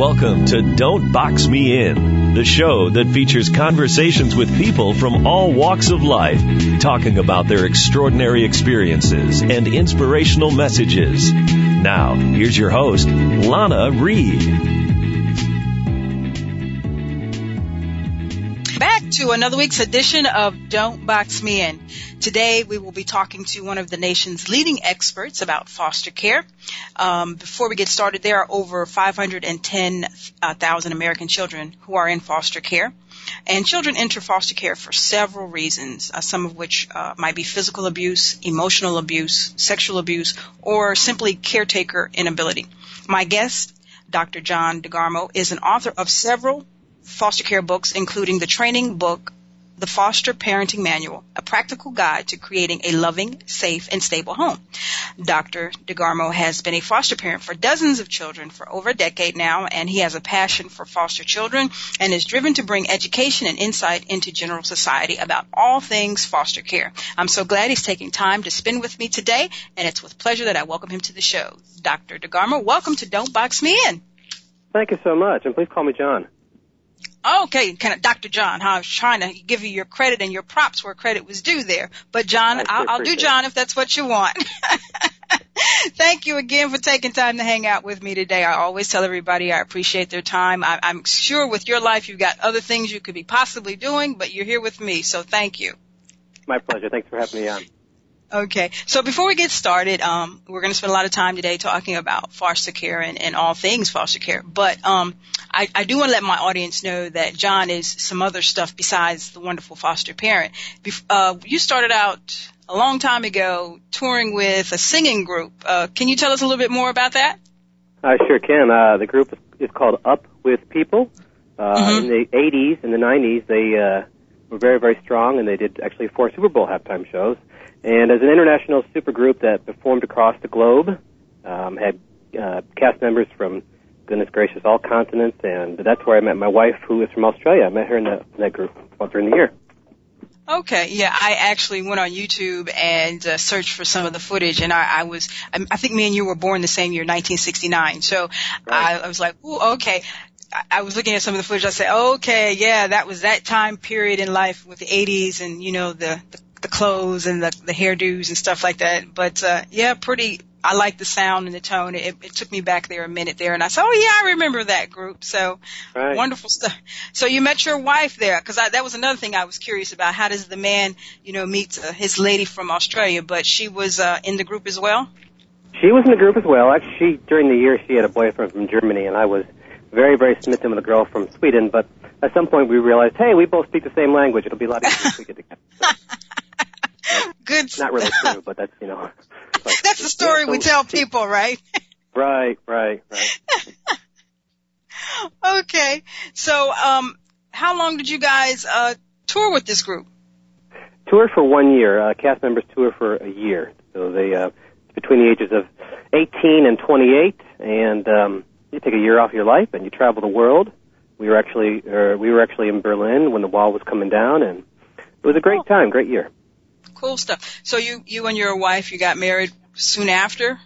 Welcome to Don't Box Me In, the show that features conversations with people from all walks of life, talking about their extraordinary experiences and inspirational messages. Now, here's your host, Lana Reed. To another week's edition of Don't Box Me In. Today we will be talking to one of the nation's leading experts about foster care. Um, before we get started, there are over 510,000 American children who are in foster care. And children enter foster care for several reasons, uh, some of which uh, might be physical abuse, emotional abuse, sexual abuse, or simply caretaker inability. My guest, Dr. John DeGarmo, is an author of several foster care books, including the training book, The Foster Parenting Manual, a practical guide to creating a loving, safe, and stable home. Dr. DeGarmo has been a foster parent for dozens of children for over a decade now, and he has a passion for foster children and is driven to bring education and insight into general society about all things foster care. I'm so glad he's taking time to spend with me today, and it's with pleasure that I welcome him to the show. Dr. DeGarmo, welcome to Don't Box Me In. Thank you so much, and please call me John. Okay, kind of Dr. John. Huh? I was trying to give you your credit and your props where credit was due there. But John, I'll, I'll do John if that's what you want. Thank you again for taking time to hang out with me today. I always tell everybody I appreciate their time. I, I'm sure with your life you've got other things you could be possibly doing, but you're here with me, so thank you. My pleasure. Thanks for having me on. Okay, so before we get started, um, we're going to spend a lot of time today talking about foster care and, and all things foster care. But um, I, I do want to let my audience know that John is some other stuff besides the wonderful foster parent. Bef- uh, you started out a long time ago touring with a singing group. Uh, can you tell us a little bit more about that? I sure can. Uh, the group is called Up with People. Uh, Mhm. In the 80s and the 90s, they uh, were very, very strong, and they did actually four Super Bowl halftime shows. And as an international supergroup that performed across the globe, um, had uh, cast members from goodness gracious all continents, and that's where I met my wife, who is from Australia. I met her in, the, in that group once during the year. Okay, yeah, I actually went on YouTube and uh, searched for some of the footage, and I, I was, I, I think me and you were born the same year, 1969. So I, I was like, ooh, okay. I, I was looking at some of the footage. I said, okay, yeah, that was that time period in life with the 80s, and you know the the, the clothes and the the hairdos and stuff like that. But uh, yeah, pretty. I like the sound and the tone. It, it took me back there a minute there, and I said, "Oh yeah, I remember that group." So Right. Wonderful stuff. So you met your wife there, because that was another thing I was curious about. How does the man, you know, meet uh, his lady from Australia? But she was uh, in the group as well. She was in the group as well. Actually, she, during the year, she had a boyfriend from Germany, and I was very, very smitten with a girl from Sweden. But at some point, we realized, hey, we both speak the same language. It'll be a lot easier if we get together. Good. Not really true, but that's you know. but- That's the story yeah, we tell people, right? Right, right, right. okay. So, um, how long did you guys uh, tour with this group? Tour for one year. Uh, cast members tour for a year, so they uh, between the ages of 18 and 28, and um, you take a year off your life and you travel the world. We were actually uh, we were actually in Berlin when the wall was coming down, and it was a great time, great year. Cool stuff. So you, you and your wife, you got married soon after.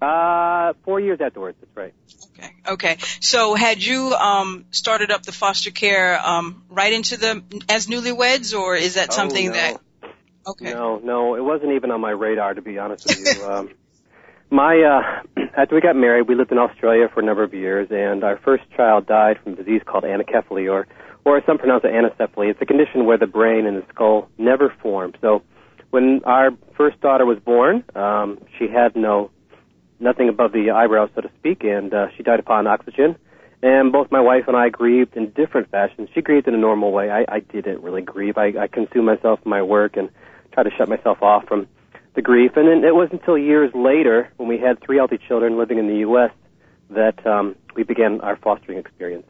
Uh, four years afterwards. That's right. Okay. Okay. So had you um, started up the foster care um, right into the as newlyweds, or is that something oh, no. that? Okay. No, no, it wasn't even on my radar to be honest with you. um, my uh, after we got married, we lived in Australia for a number of years, and our first child died from a disease called anencephaly, or or some pronounce it anencephaly. It's a condition where the brain and the skull never form. So when our first daughter was born, um, she had no nothing above the eyebrows, so to speak, and uh, she died upon oxygen. And both my wife and I grieved in different fashions. She grieved in a normal way. I, I didn't really grieve. I, I consumed myself in my work and tried to shut myself off from the grief. And then it wasn't until years later, when we had three healthy children living in the U.S., that um, we began our fostering experience.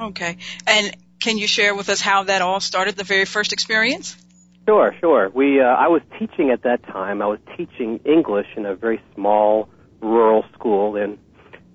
Okay. And can you share with us how that all started, the very first experience? Sure, sure. We, uh, I was teaching at that time. I was teaching English in a very small rural school in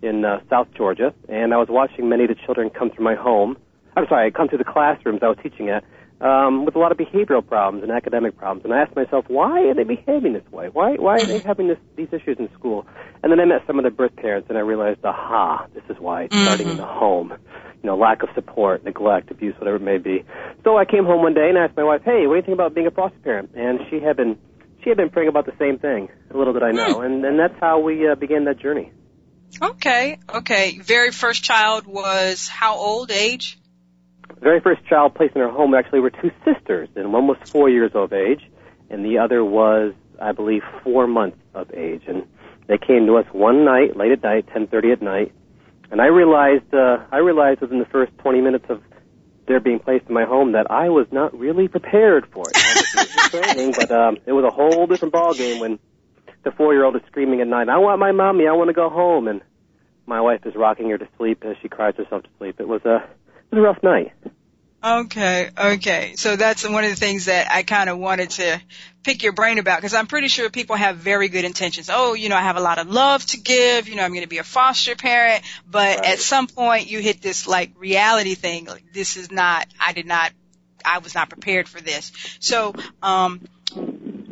in uh, South Georgia, and I was watching many of the children come through my home. I'm sorry, come through the classrooms I was teaching at, um, with a lot of behavioral problems and academic problems. And I asked myself, why are they behaving this way? Why why are they having this, these issues in school? And then I met some of the birth parents, and I realized, aha, this is why it's starting in the home. You know, lack of support, neglect, abuse, whatever it may be. So I came home one day and I asked my wife, hey, what do you think about being a foster parent? And she had been she had been praying about the same thing. A little did I know, and and that's how we uh, began that journey. Okay, okay. Very first child was how old? Age? Very first child placed in our home actually were two sisters, and one was four years of age, and the other was, I believe, four months of age. And they came to us one night, late at night, 10:30 at night, and I realized, uh, I realized within the first 20 minutes of their being placed in my home that I was not really prepared for it. Training, but um, it was a whole different ball game when the four-year-old is screaming at night, "I want my mommy! I want to go home!" and my wife is rocking her to sleep as she cries herself to sleep. It was a it was a rough night. Okay, okay. So that's one of the things that I kind of wanted to pick your brain about because I'm pretty sure people have very good intentions. Oh, you know, I have a lot of love to give. You know, I'm going to be a foster parent, but Right. at some point you hit this like reality thing. Like, this is not. I did not. I was not prepared for this. So, um,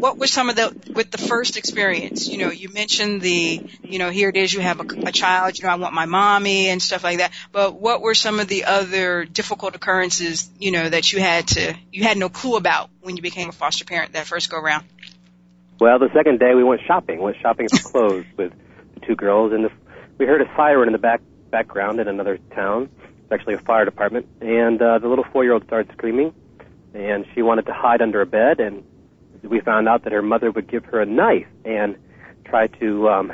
what were some of the with the first experience? You know, you mentioned the, you know, here it is, you have a, a child. You know, I want my mommy and stuff like that. But what were some of the other difficult occurrences? You know, that you had to, you had no clue about when you became a foster parent that first go around? Well, the second day we went shopping. Went shopping for clothes with the two girls, and the, we heard a siren in the back background in another town. It's actually a fire department, and uh, the little four-year-old started screaming, and she wanted to hide under a bed, and we found out that her mother would give her a knife and try to um,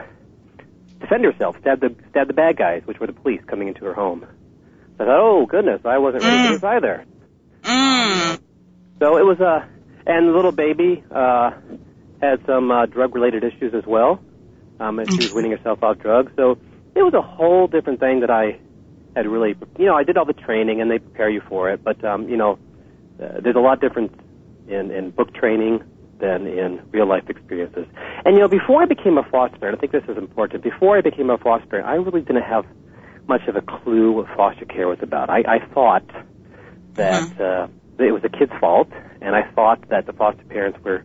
defend herself, stab the stab the bad guys, which were the police coming into her home. I thought, oh goodness, I wasn't ready for this either. Mm. So it was uh and the little baby uh had some uh drug related issues as well. Um and she was weaning herself off drugs. So it was a whole different thing that I had really you know, I did all the training and they prepare you for it, but um, you know, uh, there's a lot different in in book training than in real life experiences. And you know, before I became a foster parent, I think this is important. Before I became a foster parent, I really didn't have much of a clue what foster care was about. I, I thought that uh, it was the kid's fault, and I thought that the foster parents were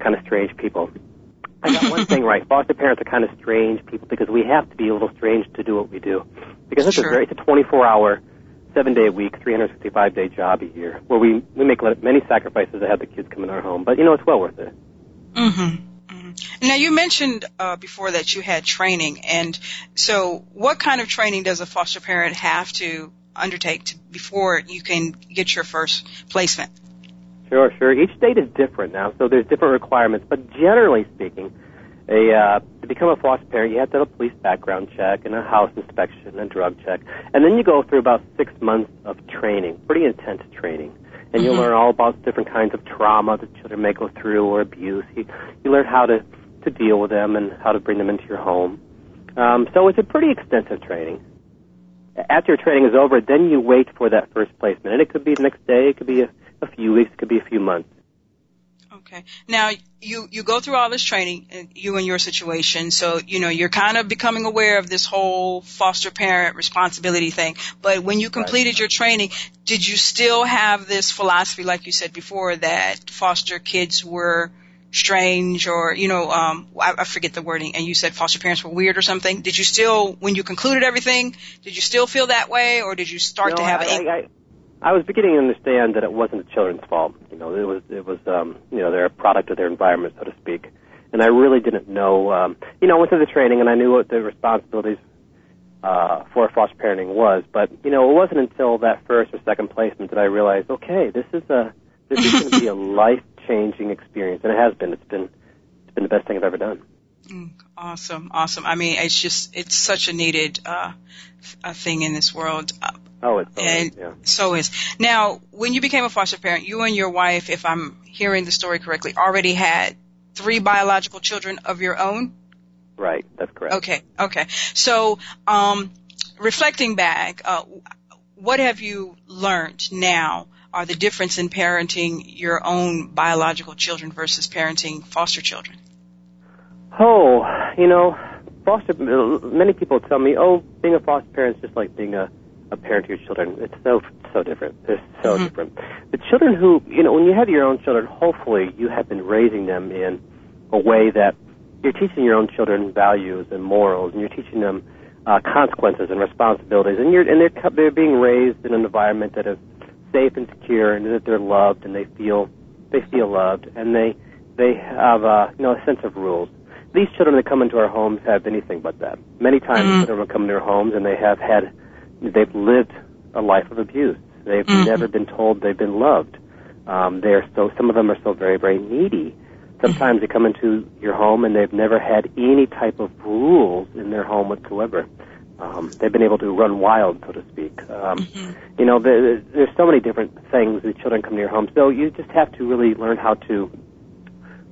kind of strange people. I got one thing right. Foster parents are kind of strange people because we have to be a little strange to do what we do. Because it's Sure. a very, it's a 24 hour, seven day a week, 365 day job a year where we, we make many sacrifices to have the kids come in our home. But you know, it's well worth it. Mm-hmm. Now you mentioned uh, before that you had training, and so what kind of training does a foster parent have to undertake to, before you can get your first placement? Sure, sure. Each state is different now, so there's different requirements. But generally speaking, a uh, to become a foster parent, you have to have a police background check and a house inspection and a drug check, and then you go through about six months of training, pretty intense training, and you'll Mhm. learn all about different kinds of trauma that children may go through or abuse. You you learn how to to deal with them and how to bring them into your home. Um, so it's a pretty extensive training. After your training is over, then you wait for that first placement, and it could be the next day, it could be a, a few weeks, it could be a few months. Okay. Now you you go through all this training, and you and your situation. So you know you're kind of becoming aware of this whole foster parent responsibility thing. But when you completed your training, did you still have this philosophy, like you said before, that foster kids were strange or you know um I, I forget the wording and you said foster parents were weird or something did you still when you concluded everything did you still feel that way or did you start No, to have I, a I, I, I was beginning to understand that it wasn't the children's fault. You know, it was it was um, you know they're a product of their environment, so to speak. And I really didn't know. Um, you know, I went through the training and I knew what the responsibilities uh, for foster parenting was. But you know, it wasn't until that first or second placement that I realized, okay, this is a this is going to be a life changing experience, and it has been. It's been it's been the best thing I've ever done. Mm, Awesome, awesome. I mean, it's just it's such a needed uh, a thing in this world. Uh, Oh, it's so, and yeah. so is now when you became a foster parent, you and your wife, if I'm hearing the story correctly, already had three biological children of your own. Right, that's correct. Okay, okay. So, um, reflecting back, uh, what have you learned now? Are the difference in parenting your own biological children versus parenting foster children? Oh, you know, foster. Many people tell me, "Oh, being a foster parent is just like being a, a parent to your children. It's so so different. They're so mm-hmm. different. The children who, you know, when you have your own children, hopefully you have been raising them in a way that you're teaching your own children values and morals, and you're teaching them uh, consequences and responsibilities, and you're and they're they're being raised in an environment that is safe and secure, and that they're loved, and they feel they feel loved, and they they have uh, you know a sense of rules. These children that come into our homes have anything but that. Many times, mm-hmm. children will come into our homes and they have had they've lived a life of abuse. They've mm-hmm. never been told they've been loved. Um, they're so some of them are still very very needy. Sometimes they come into your home and they've never had any type of rules in their home whatsoever. Um, they've been able to run wild, so to speak. Um, mm-hmm. You know, there, there's so many different things that children come to your home. So you just have to really learn how to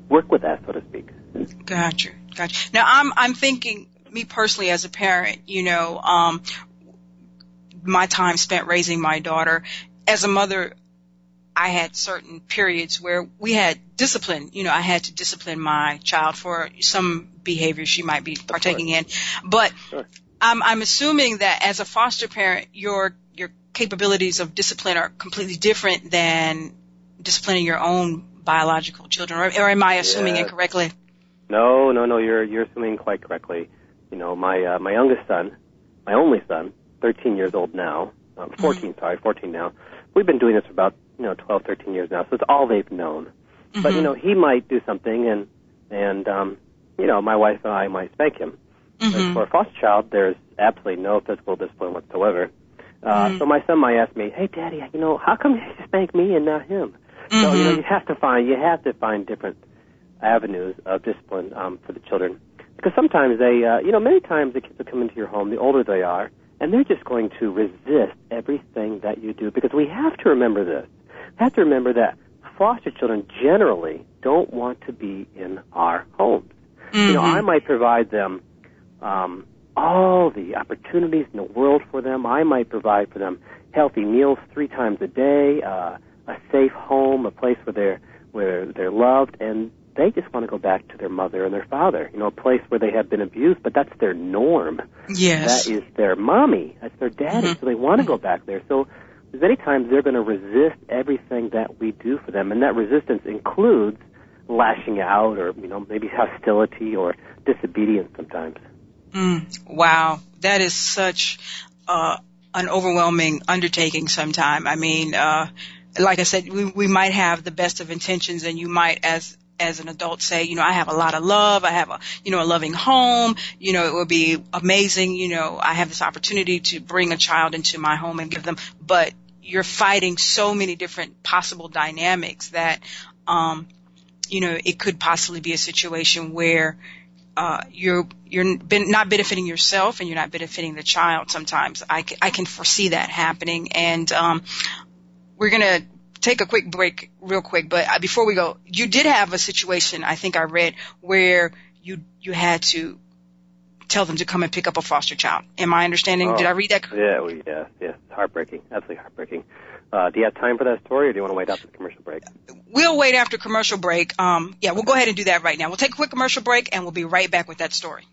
work with that, so to speak. Gotcha, gotcha. Now I'm I'm thinking, me personally as a parent, you know, um, my time spent raising my daughter. As a mother, I had certain periods where we had discipline. You know, I had to discipline my child for some behavior she might be partaking in. But sure. I'm, I'm assuming that as a foster parent, your your capabilities of discipline are completely different than disciplining your own biological children. Or, or am I assuming yeah. incorrectly? No, no, no. You're you're assuming quite correctly. You know, my uh, my youngest son, my only son, 13 years old now, um, 14, mm-hmm. sorry, 14 now. We've been doing this for about you know 12, 13 years now, so it's all they've known. Mm-hmm. But you mm-hmm. know, he might do something, and and um, you know, my wife and I might spank him. Mm-hmm. For a foster child, there's absolutely no physical discipline whatsoever. Uh, mm-hmm. So my son might ask me, "Hey, Daddy, you know, how come you spank me and not him?" Mm-hmm. So you know, mm-hmm. you have to find you have to find different avenues of discipline um, for the children because sometimes they, uh, you know, many times the kids will come into your home, the older they are, and they're just going to resist everything that you do because we have to remember this. We have to remember that foster children generally don't want to be in our homes. Mm-hmm. You know, I mm-hmm. might provide them um, all the opportunities in the world for them. I might provide for them healthy meals three times a day, uh, a safe home, a place where they're where they're loved, and they just want to go back to their mother and their father. You know, a place where they have been abused, but that's their norm. Yes. That is their mommy. That's their daddy. Mm-hmm. So they want to go back there. So many times they're going to resist everything that we do for them, and that resistance includes lashing out or you know maybe hostility or disobedience sometimes. Mm, wow, that is such uh, an overwhelming undertaking. Sometime, I mean, uh, like I said, we, we might have the best of intentions, and you might, as as an adult say, you know, I have a lot of love, I have a, you know, a loving home, you know, it would be amazing, you know, I have this opportunity to bring a child into my home and give them, but you're fighting so many different possible dynamics that, um, you know, it could possibly be a situation where, uh, you're you're been, not benefiting yourself and you're not benefiting the child. Sometimes I, I can foresee that happening, and um, we're gonna take a quick break real quick, but uh, before we go, you did have a situation I think I read where you you had to tell them to come and pick up a foster child. Am I understanding? Oh, did I read that? Yeah, well, yeah, yeah. It's heartbreaking, absolutely heartbreaking. Uh, do you have time for that story, or do you want to wait after the commercial break? We'll wait after commercial break. Um, yeah, we'll go ahead and do that right now. We'll take a quick commercial break, and we'll be right back with that story.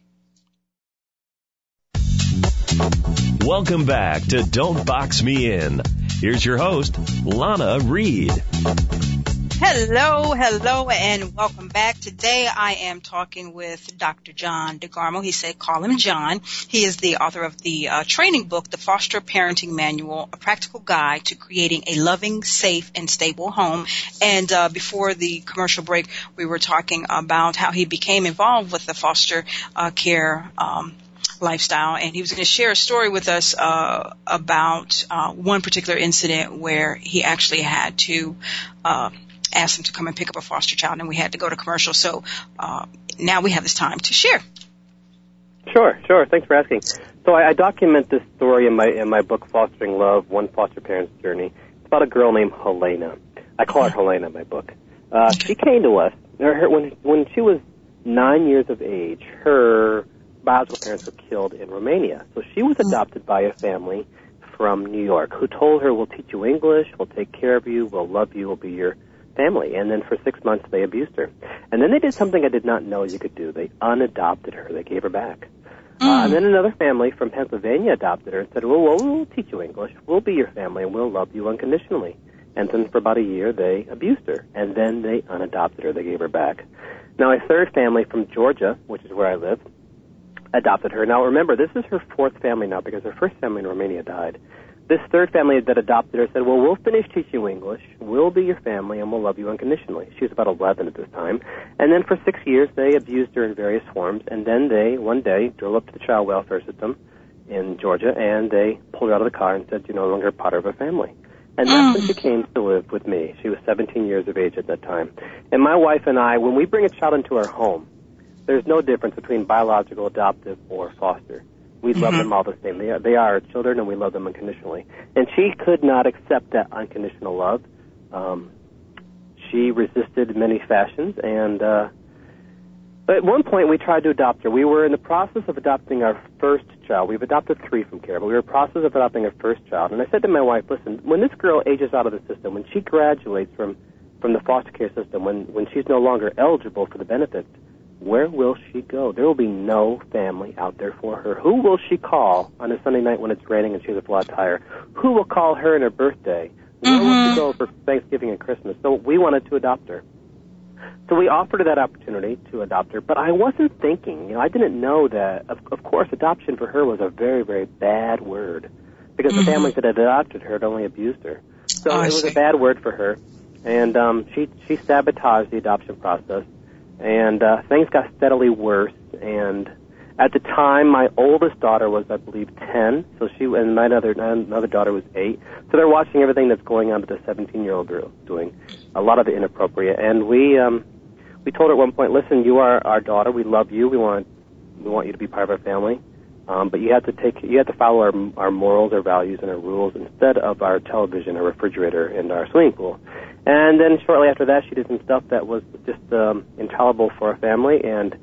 Welcome back to Don't Box Me In. Here's your host, Lana Reed. Hello, hello, and welcome back. Today I am talking with Dr. John DeGarmo. He said call him John. He is the author of the uh, training book, The Foster Parenting Manual, a practical guide to creating a loving, safe, and stable home. And uh, before the commercial break, we were talking about how he became involved with the foster uh, care um, lifestyle, and he was going to share a story with us uh, about uh, one particular incident where he actually had to uh, ask him to come and pick up a foster child, and we had to go to commercial. So uh, now we have this time to share. Sure, sure. Thanks for asking. So I, I document this story in my in my book, Fostering Love: One Foster Parent's Journey. It's about a girl named Helena. I call her Helena in my book. Uh, she came to us her, when when she was nine years of age. Her biological parents were killed in Romania. So she was hmm. adopted by a family from New York who told her, we'll teach you English, we'll take care of you, we'll love you, we'll be your family. And then for six months they abused her. And then they did something I did not know you could do. They unadopted her. They gave her back. Uh, and then another family from Pennsylvania adopted her and said, well, well, we'll teach you English. We'll be your family and we'll love you unconditionally. And then for about a year, they abused her. And then they unadopted her. They gave her back. Now, a third family from Georgia, which is where I live, adopted her. Now, remember, this is her fourth family now because her first family in Romania died. This third family that adopted her said, well, we'll finish teaching you English. We'll be your family and we'll love you unconditionally. She was about 11 at this time. And then for six years, they abused her in various forms. And then they, one day, drove up to the child welfare system in Georgia and they pulled her out of the car and said, you're no longer part of our family. And that's when mm. she came to live with me. She was 17 years of age at that time. And my wife and I, when we bring a child into our home, there's no difference between biological, adoptive, or foster. We love Mhm. them all the same. They are, they are our children, and we love them unconditionally. And she could not accept that unconditional love. Um, she resisted many fashions, and uh, but at one point we tried to adopt her. We were in the process of adopting our first child. We've adopted three from care, but we were in the process of adopting our first child. And I said to my wife, "Listen, when this girl ages out of the system, when she graduates from from the foster care system, when when she's no longer eligible for the benefits." Where will she go? There will be no family out there for her. Who will she call on a Sunday night when it's raining and she has a flat tire? Who will call her on her birthday? Where will Mhm. she go for Thanksgiving and Christmas? So we wanted to adopt her. So we offered her that opportunity to adopt her, but I wasn't thinking, you know, I didn't know that, of, of course, adoption for her was a very, very bad word because Mhm. the families that had adopted her had only abused her. So Oh, it was a bad word for her, and um, she she sabotaged the adoption process, and uh, things got steadily worse. And at the time, my oldest daughter was, I believe, ten, so she and my other another daughter was eight. So they're watching everything that's going on with the 17 year old girl doing, a lot of it inappropriate. And we um, we told her at one point, listen, you are our daughter. We love you. We want we want you to be part of our family. Um, but you have to take you have to follow our our morals, our values, and our rules instead of our television, our refrigerator, and our swimming pool. And then shortly after that, she did some stuff that was just um, intolerable for our family, and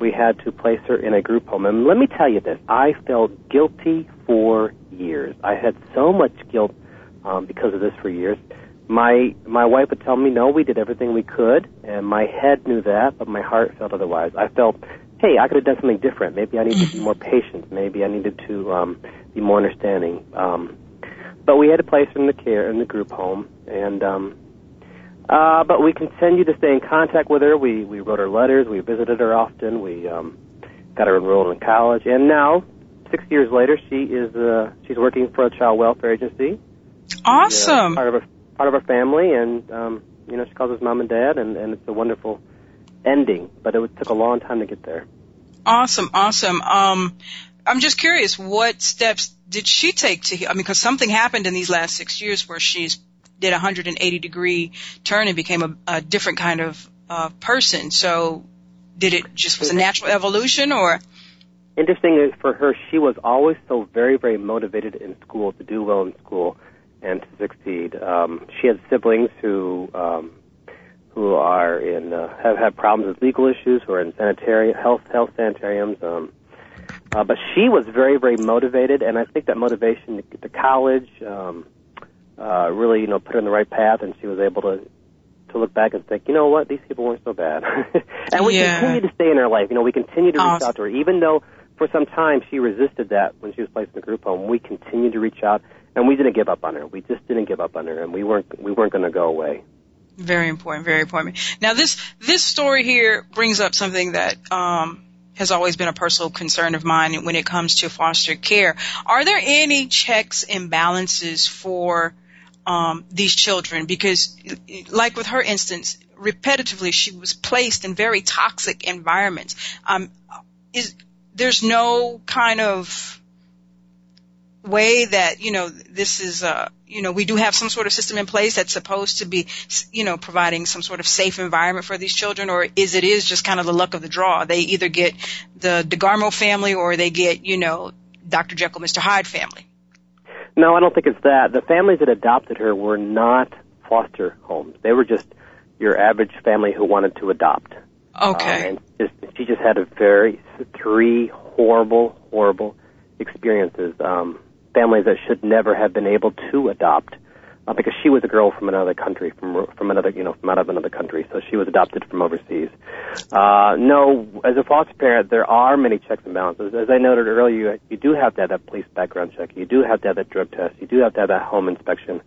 we had to place her in a group home. And let me tell you this: I felt guilty for years. I had so much guilt um, because of this for years. My my wife would tell me, "No, we did everything we could," and my head knew that, but my heart felt otherwise. I felt, "Hey, I could have done something different. Maybe I needed to be more patient. Maybe I needed to um, be more understanding." Um, but we had to place her in the care in the group home, and um, uh, but we continue to stay in contact with her. We we wrote her letters. We visited her often. We um, got her enrolled in college, and now six years later, she is uh, she's working for a child welfare agency. Awesome. Part of our part of our family, and um, you know she calls us mom and dad, and, and it's a wonderful ending. But it took a long time to get there. Awesome, awesome. Um, I'm just curious, what steps did she take to? I mean, because something happened in these last six years where she's did a 180 degree turn and became a, a different kind of uh, person. So, did it just was a natural evolution, or? Interesting for her, she was always so very very motivated in school to do well in school and to succeed. Um, she had siblings who um, who are in uh, have had problems with legal issues, are in sanitarium health health sanitariums. Um, uh, but she was very very motivated, and I think that motivation to to college um, uh, really you know put her in the right path, and she was able to to look back and think, you know what, these people weren't so bad. and we Yeah. continue to stay in her life. You know, we continue to reach Awesome. out to her, even though for some time she resisted that when she was placed in the group home. We continued to reach out, and we didn't give up on her. We just didn't give up on her, and we weren't we weren't going to go away. Very important, very important. Now this this story here brings up something that um, has always been a personal concern of mine when it comes to foster care. Are there any checks and balances for um, these children? Because, like with her instance, repetitively she was placed in very toxic environments. Um, is there's no kind of way that you know this is uh you know we do have some sort of system in place that's supposed to be you know providing some sort of safe environment for these children or is it is just kind of the luck of the draw they either get the DeGarmo family or they get you know Dr. Jekyll Mr. Hyde family No, I don't think it's that. The families that adopted her were not foster homes. They were just your average family who wanted to adopt. okay Um, and just, she just had a very three horrible, horrible experiences. Um, families that should never have been able to adopt. Uh, because she was a girl from another country, from from another you know from out of another country, so she was adopted from overseas. Uh, no, as a foster parent, there are many checks and balances. As I noted earlier, you, you do have to have that police background check. You do have to have that drug test. You do have to have that home inspection,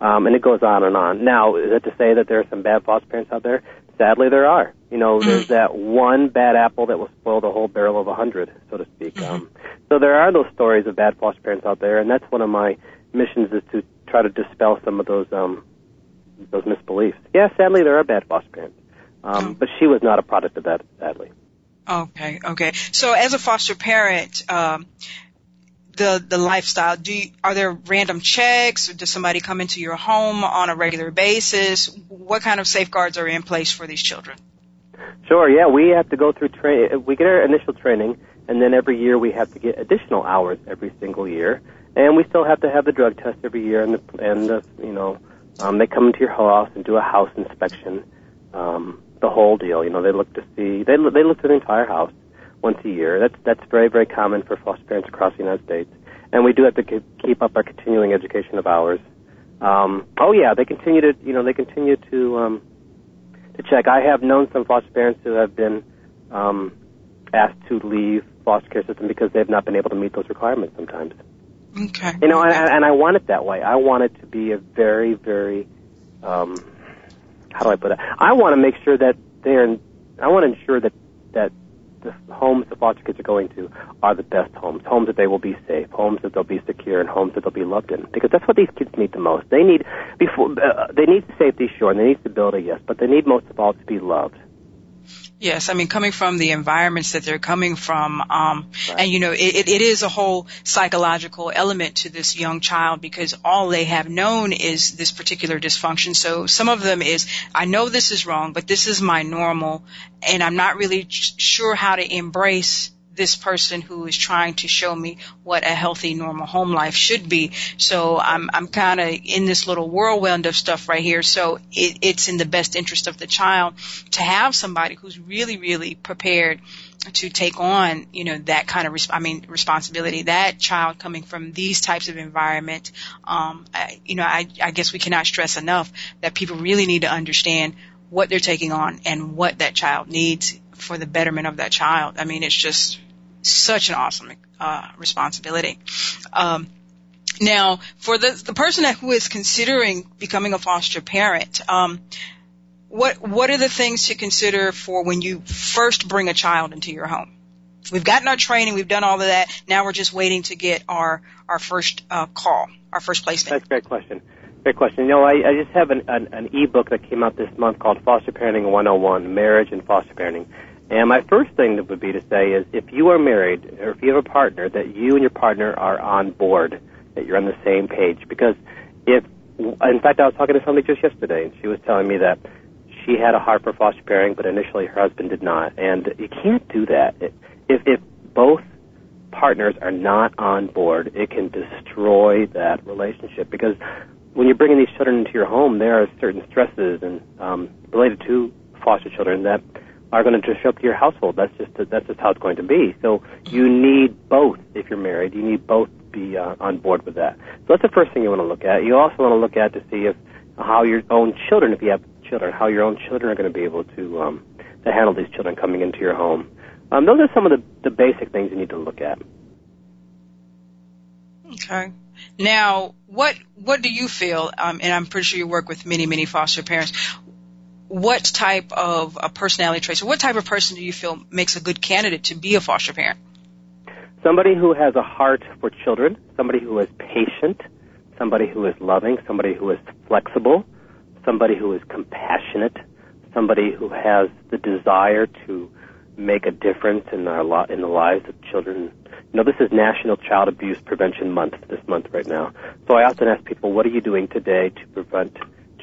um, and it goes on and on. Now, is that to say that there are some bad foster parents out there? Sadly, there are. You know, there's mm-hmm. that one bad apple that will spoil the whole barrel of a hundred, so to speak. Mm-hmm. Um, so there are those stories of bad foster parents out there, and that's one of my missions is to try to dispel some of those um, those misbeliefs. Yeah, sadly, there are bad foster parents, um, oh. but she was not a product of that. Sadly. Okay. Okay. So, as a foster parent, um, the the lifestyle, do you, are there random checks? Or does somebody come into your home on a regular basis? What kind of safeguards are in place for these children? Sure. Yeah, we have to go through train. We get our initial training, and then every year we have to get additional hours every single year and we still have to have the drug test every year, and the and the you know um, they come into your house and do a house inspection, um, the whole deal. You know, they look to see they they look at the entire house once a year. That's that's very very common for foster parents across the United States, and we do have to keep up our continuing education of ours. Um, oh yeah, they continue to you know they continue to um, to check. I have known some foster parents who have been um, asked to leave foster care system because they've not been able to meet those requirements sometimes. Okay. You know, and, and I want it that way. I want it to be a very, very, um, how do I put it? I want to make sure that they're, I want to ensure that, that the homes the foster kids are going to are the best homes, homes that they will be safe, homes that they'll be secure, and homes that they'll be loved in. Because that's what these kids need the most. They need before uh, they need safety, sure, and they need stability, yes, but they need most of all to be loved. Yes, I mean coming from the environments that they're coming from, um, right. and you know it, it is a whole psychological element to this young child because all they have known is this particular dysfunction. So some of them is I know this is wrong, but this is my normal, and I'm not really sure how to embrace this person who is trying to show me what a healthy, normal home life should be. So I'm, I'm kind of in this little whirlwind of stuff right here. So it, it's in the best interest of the child to have somebody who's really, really prepared to take on, you know, that kind of, res- I mean, responsibility. That child coming from these types of environment, um, I, you know, I, I guess we cannot stress enough that people really need to understand what they're taking on and what that child needs for the betterment of that child. I mean, it's just such an awesome uh, responsibility. Um, now, for the the person who is considering becoming a foster parent, um, what what are the things to consider for when you first bring a child into your home? We've gotten our training, we've done all of that. Now we're just waiting to get our our first uh, call, our first placement. That's a great question. Great question. You know, I, I just have an, an, an e-book that came out this month called Foster Parenting 101, Marriage and Foster Parenting. And my first thing that would be to say is if you are married or if you have a partner, that you and your partner are on board, that you're on the same page. Because if, in fact, I was talking to somebody just yesterday, and she was telling me that she had a heart for foster parenting, but initially her husband did not. And you can't do that. If, if both partners are not on board, it can destroy that relationship because when you're bringing these children into your home, there are certain stresses and um, related to foster children that are going to disrupt your household. That's just that's just how it's going to be. So you need both. If you're married, you need both to be uh, on board with that. So that's the first thing you want to look at. You also want to look at to see if how your own children, if you have children, how your own children are going to be able to um, to handle these children coming into your home. Um, those are some of the, the basic things you need to look at. Okay. Now, what what do you feel? Um, and I'm pretty sure you work with many many foster parents what type of a personality traits or what type of person do you feel makes a good candidate to be a foster parent? Somebody who has a heart for children, somebody who is patient, somebody who is loving, somebody who is flexible, somebody who is compassionate, somebody who has the desire to make a difference in our lo- in the lives of children. You know, this is National Child Abuse Prevention Month this month right now. So I often ask people, what are you doing today to prevent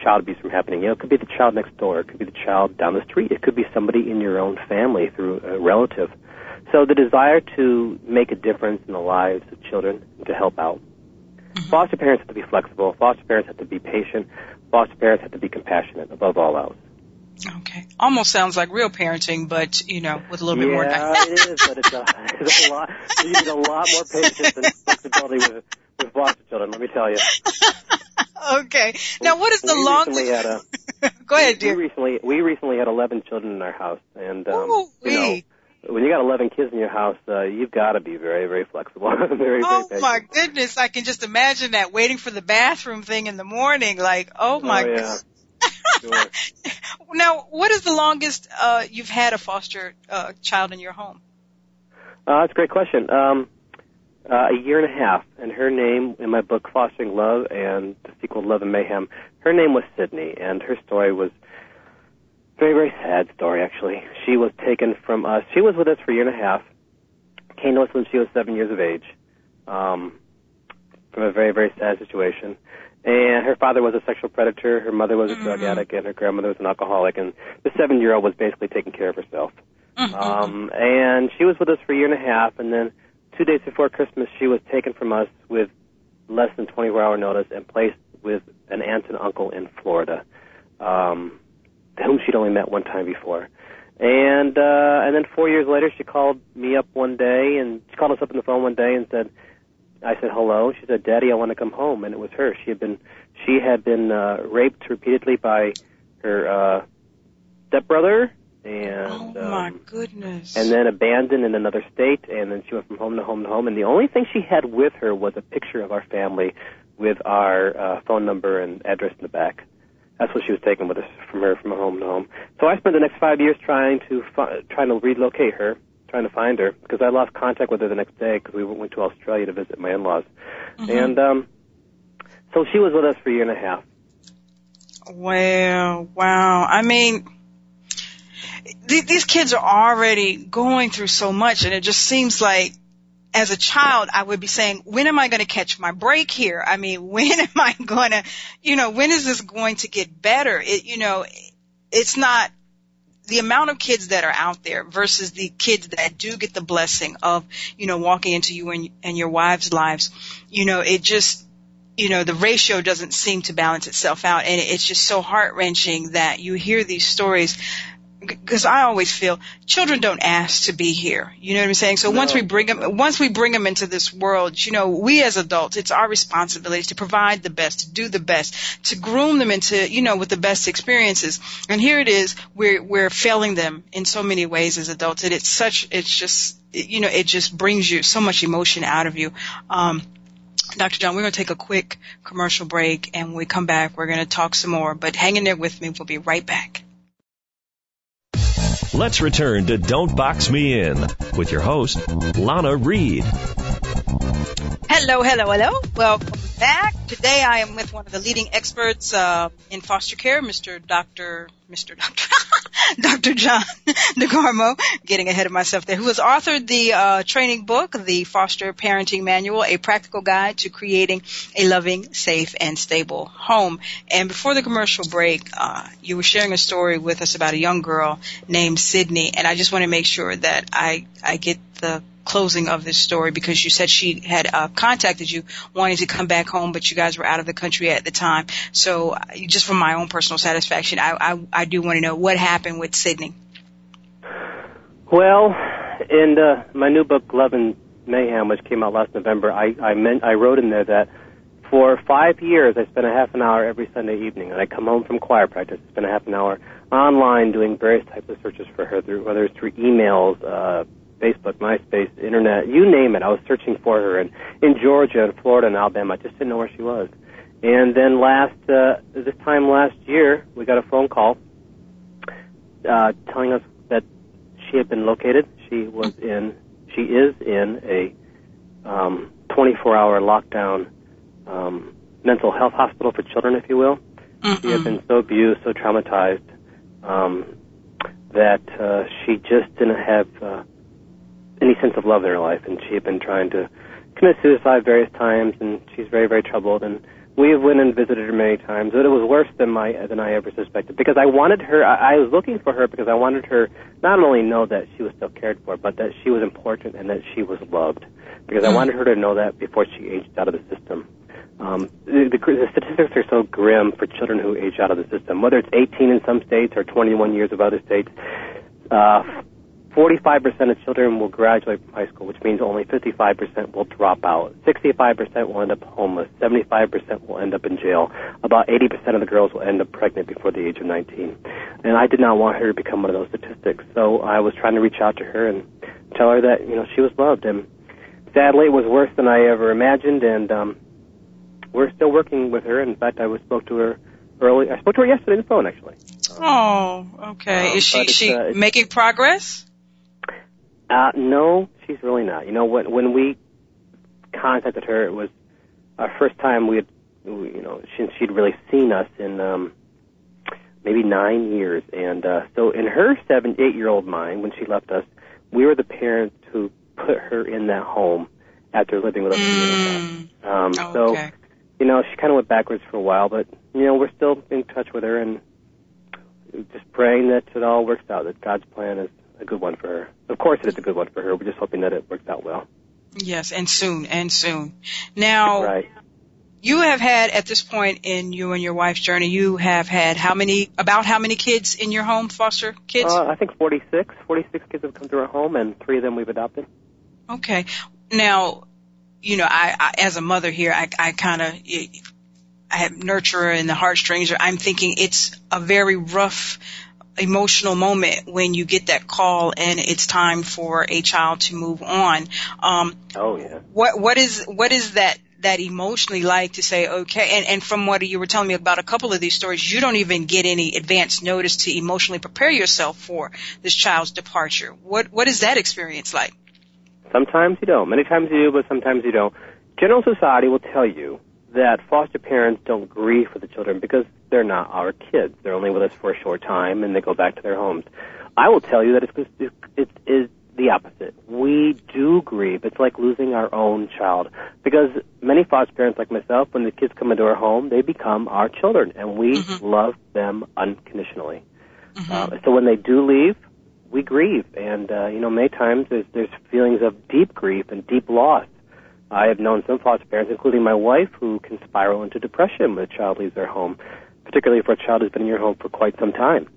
child abuse from happening. You know, it could be the child next door, it could be the child down the street, it could be somebody in your own family through a relative. So the desire to make a difference in the lives of children, to help out. Mm-hmm. Foster parents have to be flexible. Foster parents have to be patient. Foster parents have to be compassionate above all else. Okay. Almost sounds like real parenting, but you know, with a little yeah, bit more. Yeah, it is, but it's a, it's a lot. You need a lot more patience and flexibility with with foster children. Let me tell you. okay. Now, what is the we longest? Recently had a, Go ahead, dear. We recently we recently had 11 children in our house, and um, Ooh, you know, when you got 11 kids in your house, uh, you've got to be very very flexible, very Oh very my goodness! I can just imagine that waiting for the bathroom thing in the morning. Like, oh my. Oh, yeah. goodness. Sure. now, what is the longest uh, you've had a foster uh, child in your home? Uh, that's a great question. Um, uh, a year and a half, and her name in my book Fostering Love and the sequel Love and Mayhem, her name was Sydney, and her story was very very sad story actually. She was taken from us. She was with us for a year and a half. Came to us when she was seven years of age, um, from a very very sad situation. And her father was a sexual predator, her mother was a drug Mhm. addict, and her grandmother was an alcoholic. And the seven-year-old was basically taking care of herself. Mhm. Um, and she was with us for a year and a half, and then two days before Christmas, she was taken from us with less than 24 hour notice and placed with an aunt and uncle in Florida, um, whom she'd only met one time before. And uh, and then four years later, she called me up one day, and she called us up on the phone one day and said, I said hello. She said, "Daddy, I want to come home." And it was her. She had been she had been uh, raped repeatedly by her uh, stepbrother, and oh my um, goodness! and then abandoned in another state, and then she went from home to home to home. And the only thing she had with her was a picture of our family with our uh, phone number and address in the back. That's what she was taking with us from her from home to home. So I spent the next five years trying to fi- trying to relocate her, trying to find her, because I lost contact with her the next day because we went to Australia to visit my in-laws, Mhm. and um, so she was with us for a year and a half. Wow, wow. I mean, th- these kids are already going through so much, and it just seems like, as a child, I would be saying, when am I going to catch my break here? I mean, when am I going to, you know, when is this going to get better? It, you know, it's not the amount of kids that are out there versus the kids that do get the blessing of, you know, walking into you and, and your wives' lives. You know, it just, you know, the ratio doesn't seem to balance itself out. And it's just so heart wrenching that you hear these stories. Because I always feel children don't ask to be here. You know what I'm saying? So once we bring them, once we bring them into this world, you know, we as adults, it's our responsibility to provide the best, to do the best, to groom them into, you know, with the best experiences. And here it is, we're we're failing them in so many ways as adults. And it's such, it's just, you know, it just brings you so much emotion out of you. Um, Dr. John, we're going to take a quick commercial break, and when we come back, we're going to talk some more. But hang in there with me. We'll be right back. Let's return to Don't Box Me In with your host, Lana Reed. Hello, hello, hello. Welcome back. Today I am with one of the leading experts uh, in foster care, Mr. Dr. Mr. Dr. Dr. John DeGarmo, getting ahead of myself there, who has authored the uh, training book, The Foster Parenting Manual, a practical guide to creating a loving, safe, and stable home. And before the commercial break, uh, you were sharing a story with us about a young girl named Sydney, and I just want to make sure that I, I get the closing of this story because you said she had uh, contacted you wanting to come back home, but you guys were out of the country at the time. So, uh, just for my own personal satisfaction, I I, I do want to know what happened with Sydney. Well, in uh, my new book, Love and Mayhem, which came out last November, I I, meant, I wrote in there that for five years I spent a half an hour every Sunday evening, and I come home from choir practice, spend a half an hour online doing various types of searches for her, through whether it's through emails, uh, Facebook, MySpace, Internet, you name it. I was searching for her, and in Georgia, and Florida, and Alabama, I just didn't know where she was. And then last uh, this time last year, we got a phone call uh, telling us that she had been located. She was in, she is in a um, 24-hour lockdown um, mental health hospital for children, if you will. She had been so abused, so traumatized um, that uh, she just didn't have uh, any sense of love in her life, and she had been trying to commit suicide various times, and she's very, very troubled. And we have went and visited her many times, but it was worse than my than I ever suspected because I wanted her. I, I was looking for her because I wanted her not only know that she was still cared for, but that she was important and that she was loved. Because I wanted her to know that before she aged out of the system. Um, the, the, the statistics are so grim for children who age out of the system, whether it's 18 in some states or 21 years of other states. Uh, 45% of children will graduate from high school, which means only 55% will drop out. 65% will end up homeless. 75% will end up in jail. About 80% of the girls will end up pregnant before the age of 19. And I did not want her to become one of those statistics. So I was trying to reach out to her and tell her that, you know, she was loved. And sadly, it was worse than I ever imagined. And, um, we're still working with her. In fact, I was spoke to her early. I spoke to her yesterday on the phone, actually. Oh, okay. Um, Is she she uh, making progress? Uh, no, she's really not. You know, when when we contacted her, it was our first time we had, you know, she, she'd really seen us in um, maybe nine years, and uh, so in her seven, eight-year-old mind, when she left us, we were the parents who put her in that home after living with us. Mm. Um, oh, so, okay. you know, she kind of went backwards for a while, but you know, we're still in touch with her and just praying that it all works out. That God's plan is a good one for her. Of course, it is a good one for her. We're just hoping that it works out well. Yes, and soon, and soon. Now, right. you have had at this point in you and your wife's journey, you have had how many, about how many kids in your home, foster kids? Uh, I think 46. 46 kids have come to our home, and three of them we've adopted. Okay. Now, you know, I, I as a mother here, I, I kind of, I have nurturer and the heartstrings. I'm thinking it's a very rough emotional moment when you get that call and it's time for a child to move on. Um, oh yeah. What what is what is that that emotionally like to say okay? And and from what you were telling me about a couple of these stories, you don't even get any advance notice to emotionally prepare yourself for this child's departure. What what is that experience like? Sometimes you don't. Many times you do, but sometimes you don't. General society will tell you that foster parents don't grieve for the children because they're not our kids. They're only with us for a short time and they go back to their homes. I will tell you that it's, it is the opposite. We do grieve. It's like losing our own child because many foster parents like myself, when the kids come into our home, they become our children and we mm-hmm. love them unconditionally. Mm-hmm. Uh, so when they do leave, we grieve and, uh, you know, many times there's, there's feelings of deep grief and deep loss I have known some foster parents, including my wife, who can spiral into depression when a child leaves their home, particularly if a child has been in your home for quite some time.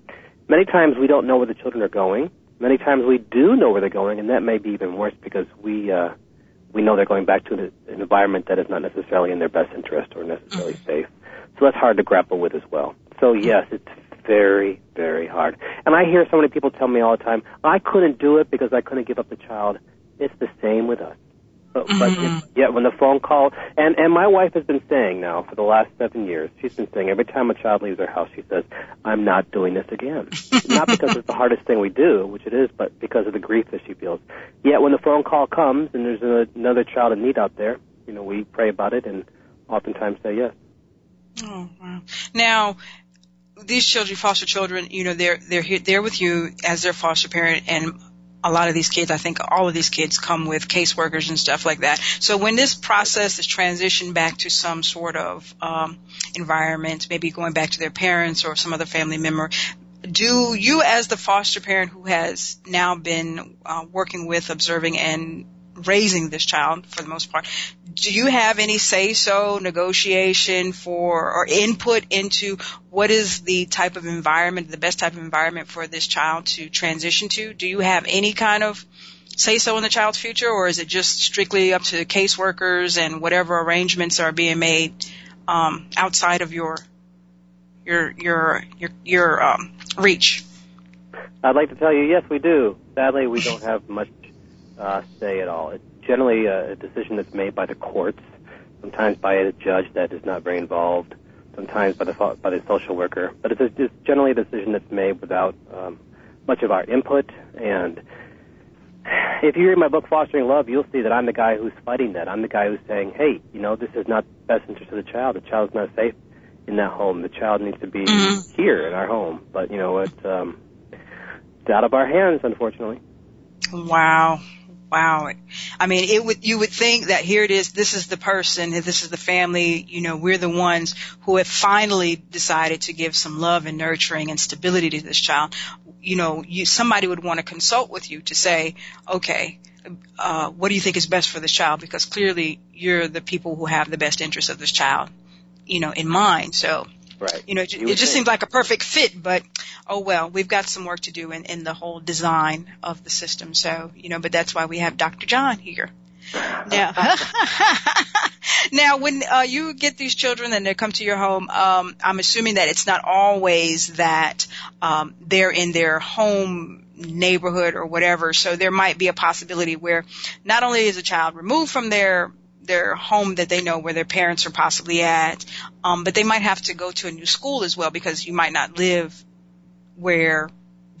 Many times we don't know where the children are going. Many times we do know where they're going, and that may be even worse because we uh, we know they're going back to an, environment that is not necessarily in their best interest or necessarily mm-hmm. safe. So that's hard to grapple with as well. So yes, it's very, very hard. And I hear so many people tell me all the time, I couldn't do it because I couldn't give up the child. It's the same with us. But, mm-hmm. but yeah, when the phone call and and my wife has been saying now for the last seven years, she's been saying every time a child leaves our house, she says, "I'm not doing this again." not because it's the hardest thing we do, which it is, but because of the grief that she feels. Yet when the phone call comes and there's a, another child in need out there, you know, we pray about it and oftentimes say yes. Oh wow! Now these children, foster children, you know, they're they're here, they're with you as their foster parent, and a lot of these kids, I think all of these kids come with caseworkers and stuff like that. So when this process is transitioned back to some sort of um, environment, maybe going back to their parents or some other family member, do you as the foster parent who has now been uh, working with, observing, and raising this child for the most part. Do you have any say so negotiation for or input into what is the type of environment, the best type of environment for this child to transition to? Do you have any kind of say so in the child's future or is it just strictly up to the caseworkers and whatever arrangements are being made um, outside of your your your your your um, reach? I'd like to tell you, yes, we do. Sadly, we don't have much uh, say at all. It's generally a decision that's made by the courts, sometimes by a judge that is not very involved, sometimes by the by the social worker. But it's, a, it's generally a decision that's made without um, much of our input. And if you read my book Fostering Love, you'll see that I'm the guy who's fighting that. I'm the guy who's saying, "Hey, you know, this is not best interest of the child. The child's not safe in that home. The child needs to be mm-hmm. here in our home." But you know, it's um, it's out of our hands, unfortunately. Wow. Wow. I mean, it would, you would think that here it is, this is the person, this is the family, you know, we're the ones who have finally decided to give some love and nurturing and stability to this child. You know, you, somebody would want to consult with you to say, okay, uh, what do you think is best for this child? Because clearly you're the people who have the best interest of this child, you know, in mind. So Right. You know, it, it just seems like a perfect fit, but oh well, we've got some work to do in, in the whole design of the system. So, you know, but that's why we have Dr. John here. Now, now when uh, you get these children and they come to your home, um, I'm assuming that it's not always that um, they're in their home neighborhood or whatever. So there might be a possibility where not only is a child removed from their their home that they know where their parents are possibly at, um, but they might have to go to a new school as well because you might not live where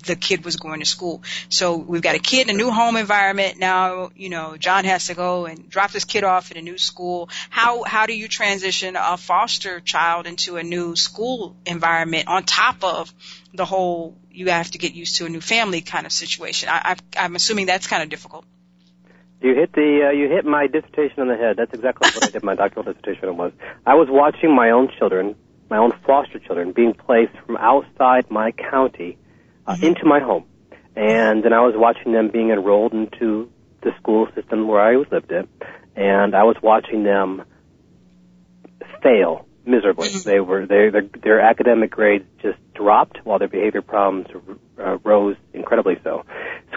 the kid was going to school. So we've got a kid in a new home environment. Now, you know, John has to go and drop this kid off in a new school. How, how do you transition a foster child into a new school environment on top of the whole, you have to get used to a new family kind of situation? I, I, I'm assuming that's kind of difficult. You hit the uh, you hit my dissertation on the head. That's exactly what I did my doctoral dissertation was. I was watching my own children, my own foster children, being placed from outside my county uh, mm-hmm. into my home, and then I was watching them being enrolled into the school system where I was lived in, and I was watching them fail miserably. Mm-hmm. They were they, their their academic grades just dropped while their behavior problems uh, rose incredibly so.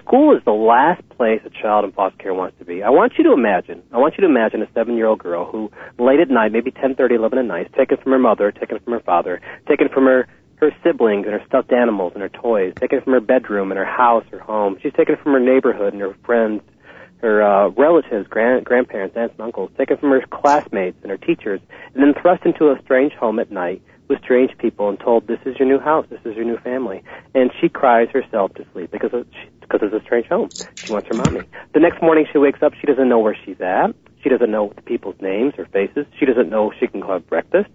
School is the last place a child in foster care wants to be. I want you to imagine. I want you to imagine a seven-year-old girl who, late at night, maybe ten thirty, eleven at night, taken from her mother, taken from her father, taken from her her siblings and her stuffed animals and her toys, taken from her bedroom and her house, her home. She's taken from her neighborhood and her friends her uh, relatives, grand, grandparents, aunts, and uncles, taken from her classmates and her teachers, and then thrust into a strange home at night with strange people and told, "This is your new house. This is your new family." And she cries herself to sleep because of, because it's a strange home. She wants her mommy. The next morning, she wakes up. She doesn't know where she's at. She doesn't know the people's names or faces. She doesn't know she can have breakfast.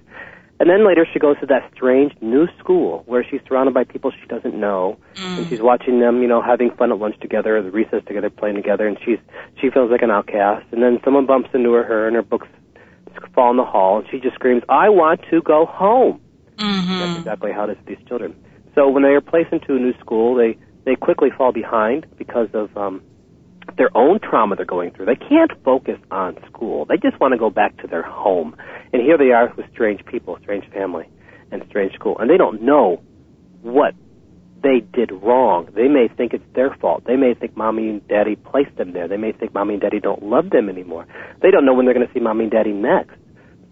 And then later she goes to that strange new school where she's surrounded by people she doesn't know, mm. and she's watching them, you know, having fun at lunch together, the recess together, playing together, and she's she feels like an outcast. And then someone bumps into her, her, and her books fall in the hall, and she just screams, "I want to go home." Mm-hmm. That's exactly how it is with these children. So when they are placed into a new school, they they quickly fall behind because of um, their own trauma they're going through. They can't focus on school. They just want to go back to their home. And here they are with strange people, strange family, and strange school. And they don't know what they did wrong. They may think it's their fault. They may think mommy and daddy placed them there. They may think mommy and daddy don't love them anymore. They don't know when they're going to see mommy and daddy next.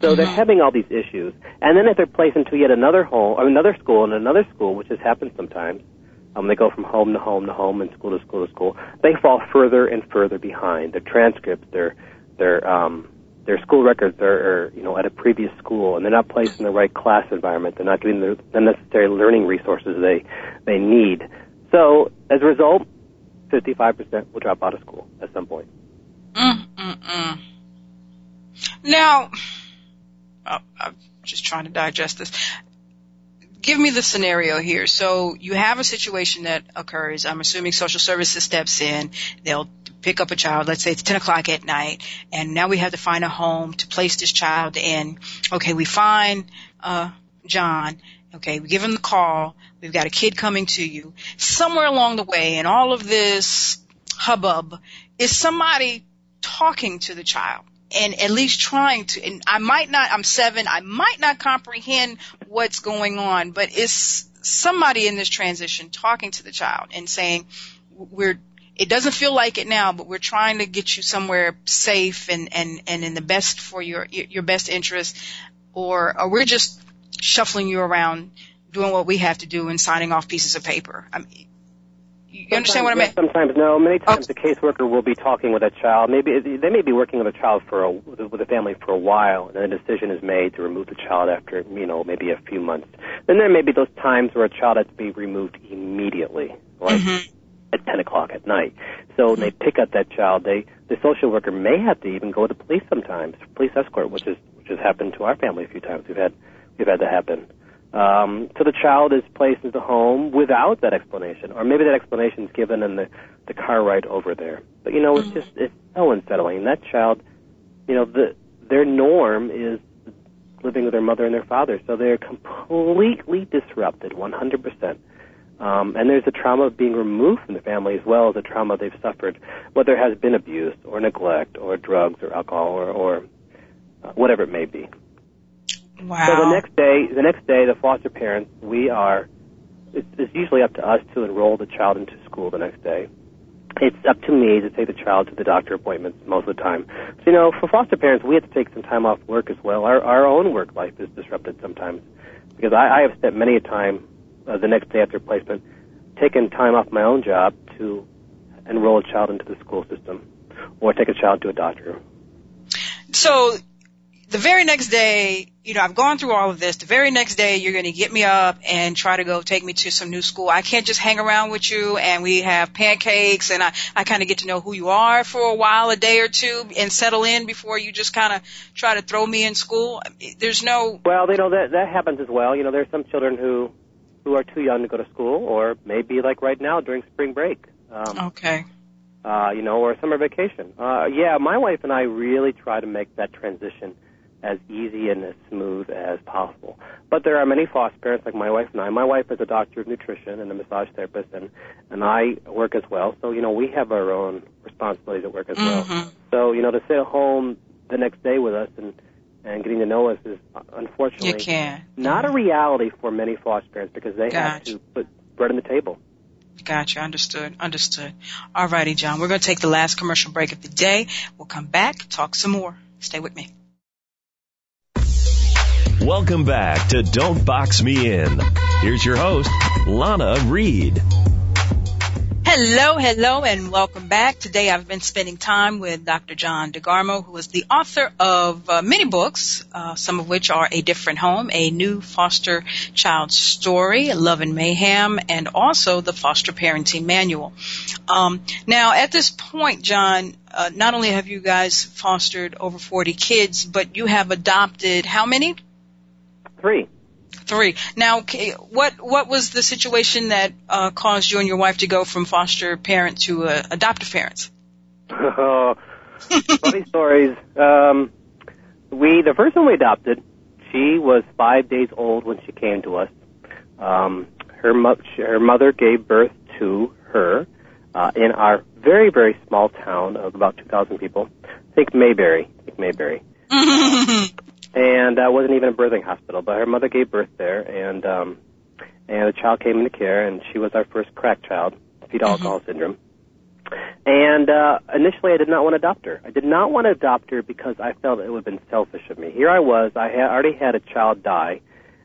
So mm-hmm. they're having all these issues. And then if they're placed into yet another home, or another school, and another school, which has happened sometimes, um, they go from home to home to home and school to school to school. They fall further and further behind. Their transcripts, their their um, their school records are, are you know at a previous school, and they're not placed in the right class environment. They're not getting the, the necessary learning resources they they need. So as a result, 55% will drop out of school at some point. Mm-mm-mm. Now, I'm just trying to digest this give me the scenario here. So you have a situation that occurs. I'm assuming social services steps in. They'll pick up a child. Let's say it's 10 o'clock at night and now we have to find a home to place this child in. Okay. We find, uh, John. Okay. We give him the call. We've got a kid coming to you somewhere along the way and all of this hubbub is somebody talking to the child and at least trying to and I might not I'm 7 I might not comprehend what's going on but it's somebody in this transition talking to the child and saying we're it doesn't feel like it now but we're trying to get you somewhere safe and and and in the best for your your best interest or or we're just shuffling you around doing what we have to do and signing off pieces of paper. I mean, you understand what I mean? Sometimes no. Many times oh. the caseworker will be talking with a child. Maybe they may be working with a child for a, with a family for a while, and then a decision is made to remove the child after you know maybe a few months. Then there may be those times where a child has to be removed immediately, like mm-hmm. at 10 o'clock at night. So when they pick up that child, they the social worker may have to even go to police sometimes, police escort, which is which has happened to our family a few times. We've had we've had that happen. Um, so the child is placed into the home without that explanation, or maybe that explanation is given in the, the car ride over there. But you know, it's mm-hmm. just it's so unsettling. That child, you know, the their norm is living with their mother and their father, so they're completely disrupted, 100%. Um, and there's a trauma of being removed from the family as well as a trauma they've suffered, whether it has been abuse or neglect or drugs or alcohol or, or uh, whatever it may be. Wow. So the next day, the next day, the foster parents, we are. It's, usually up to us to enroll the child into school the next day. It's up to me to take the child to the doctor appointments most of the time. So you know, for foster parents, we have to take some time off work as well. Our our own work life is disrupted sometimes because I, I have spent many a time uh, the next day after placement taking time off my own job to enroll a child into the school system or take a child to a doctor. So the very next day, you know, I've gone through all of this. The very next day, you're going to get me up and try to go take me to some new school. I can't just hang around with you and we have pancakes and I, I kind of get to know who you are for a while, a day or two and settle in before you just kind of try to throw me in school. There's no. Well, you know, that, that happens as well. You know, there's some children who, who are too young to go to school or maybe like right now during spring break. Um, okay. Uh, you know, or summer vacation. Uh, yeah, my wife and I really try to make that transition as easy and as smooth as possible. But there are many foster parents like my wife and I. My wife is a doctor of nutrition and a massage therapist, and and I work as well. So you know we have our own responsibilities at work as Mhm. well. So you know to sit at home the next day with us and and getting to know us is uh, unfortunately You can. not a reality for many foster parents because they have to put bread on the table. Gotcha. Understood. Understood. All righty, John. We're going to take the last commercial break of the day. We'll come back, talk some more. Stay with me. Welcome back to Don't Box Me In. Here's your host, Lana Reed. Hello, hello, and welcome back. Today I've been spending time with Dr. John DeGarmo, who is the author of uh, many books, uh, some of which are A Different Home, A New Foster Child Story, Love and Mayhem, and also the Foster Parenting Manual. Um, now, at this point, John, uh, not only have you guys fostered over 40 kids, but you have adopted how many? Three. Three. Now, what what was the situation that uh, caused you and your wife to go from foster parent to uh, adoptive parents? Funny stories. Um, we the first one we adopted, she was five days old when she came to us. Um, her mo- her mother gave birth to her uh, in our very very small town of about 2,000 people. Think Mayberry. Think Mayberry. and uh, wasn't even a birthing hospital, but her mother gave birth there, and um, and the child came into care, and she was our first crack child, fetal alcohol syndrome. And uh, initially, I did not want to adopt her. I did not want to adopt her because I felt it would have been selfish of me. Here I was, I had already had a child die,